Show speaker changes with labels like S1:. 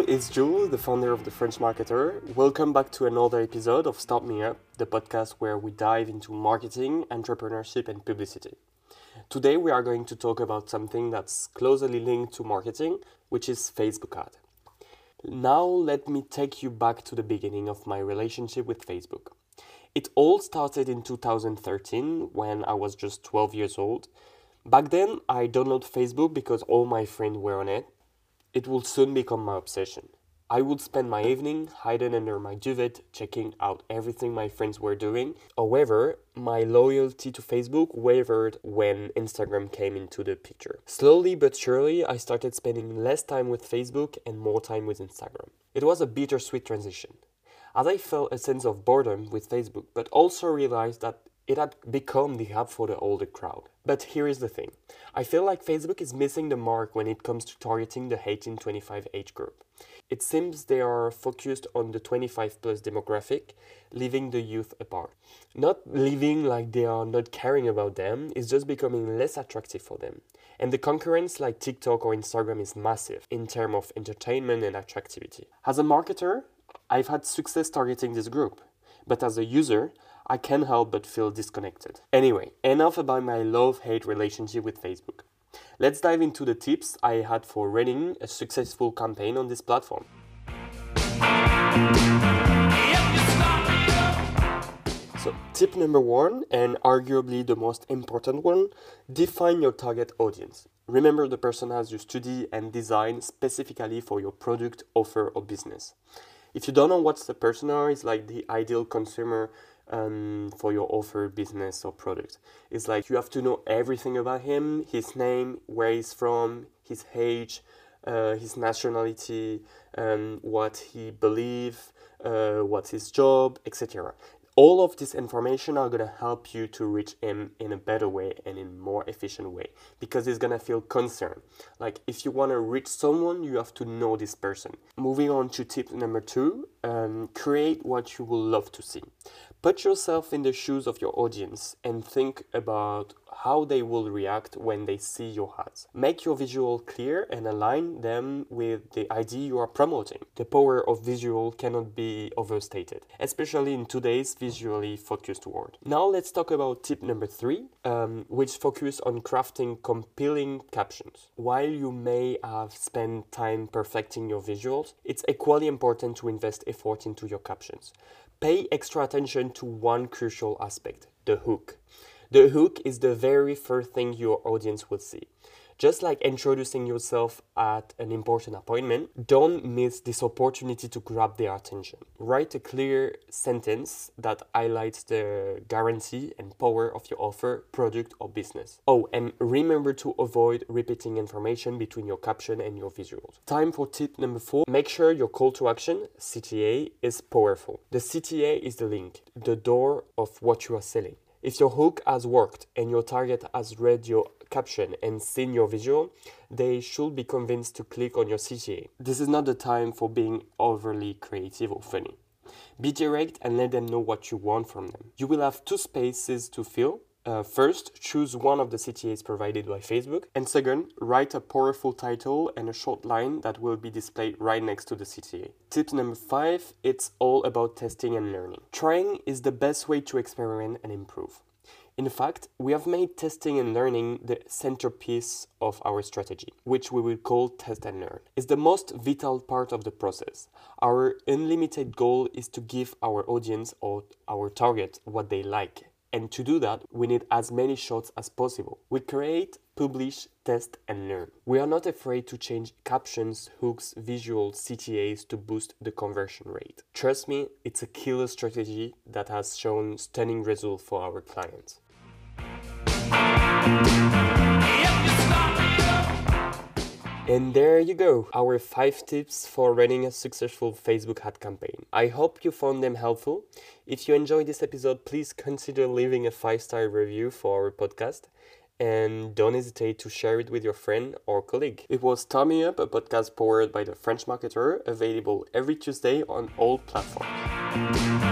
S1: is Jules, the founder of The French Marketer. Welcome back to another episode of Start Me Up, the podcast where we dive into marketing, entrepreneurship, and publicity. Today we are going to talk about something that's closely linked to marketing, which is Facebook ad. Now let me take you back to the beginning of my relationship with Facebook. It all started in 2013 when I was just 12 years old. Back then, I downloaded Facebook because all my friends were on it. It would soon become my obsession. I would spend my evening hiding under my duvet, checking out everything my friends were doing. However, my loyalty to Facebook wavered when Instagram came into the picture. Slowly but surely, I started spending less time with Facebook and more time with Instagram. It was a bittersweet transition, as I felt a sense of boredom with Facebook, but also realized that it had become the hub for the older crowd. But here is the thing I feel like Facebook is missing the mark when it comes to targeting the 18 25 age group. It seems they are focused on the 25 plus demographic, leaving the youth apart. Not leaving like they are not caring about them, is just becoming less attractive for them. And the concurrence like TikTok or Instagram is massive in terms of entertainment and attractivity. As a marketer, I've had success targeting this group, but as a user, I can't help but feel disconnected. Anyway, enough about my love hate relationship with Facebook. Let's dive into the tips I had for running a successful campaign on this platform. So, tip number one, and arguably the most important one define your target audience. Remember the personas you study and design specifically for your product, offer, or business. If you don't know what the persona is like the ideal consumer um, for your offer, business, or product. It's like you have to know everything about him his name, where he's from, his age, uh, his nationality, um, what he believes, uh, what's his job, etc all of this information are to help you to reach him in a better way and in more efficient way because he's to feel concerned. Like if you want to reach someone you have to know this person. Moving on to tip number two um, create what you will love to see put yourself in the shoes of your audience and think about how they will react when they see your ads. Make your visual clear and align them with the idea you are promoting. The power of visual cannot be overstated, especially in today's visually focused world. Now let's talk about tip number three, um, which focus on crafting compelling captions. While you may have spent time perfecting your visuals, it's equally important to invest effort into your captions. Pay extra attention to one crucial aspect, the hook. The hook is the very first thing your audience will see. Just like introducing yourself at an important appointment, don't miss this opportunity to grab their attention. Write a clear sentence that highlights the guarantee and power of your offer, product, or business. Oh, and remember to avoid repeating information between your caption and your visuals. Time for tip number four make sure your call to action, CTA, is powerful. The CTA is the link, the door of what you are selling. If your hook has worked and your target has read your caption and seen your visual, they should be convinced to click on your CTA. This is not the time for being overly creative or funny. Be direct and let them know what you want from them. You will have two spaces to fill uh, first, choose one of the CTAs provided by Facebook, and second, write a powerful title and a short line that will be displayed right next to the CTA. Tip number five it's all about testing and learning. Trying is the best way to experiment and improve. In fact, we have made testing and learning the centerpiece of our strategy, which we will call test and learn. It's the most vital part of the process. Our unlimited goal is to give our audience or our target what they like and to do that, we need as many shots as possible. We create, publish, test, and learn. We are not afraid to change captions, hooks, visuals, CTAs to boost the conversion rate. Trust me, it's a killer strategy that has shown stunning results for our clients. And there you go, our 5 tips for running a successful Facebook ad campaign. I hope you found them helpful. If you enjoyed this episode, please consider leaving a 5 star review for our podcast and don't hesitate to share it with your friend or colleague. It was Start Me Up, a podcast powered by the French Marketer, available every Tuesday on all platforms.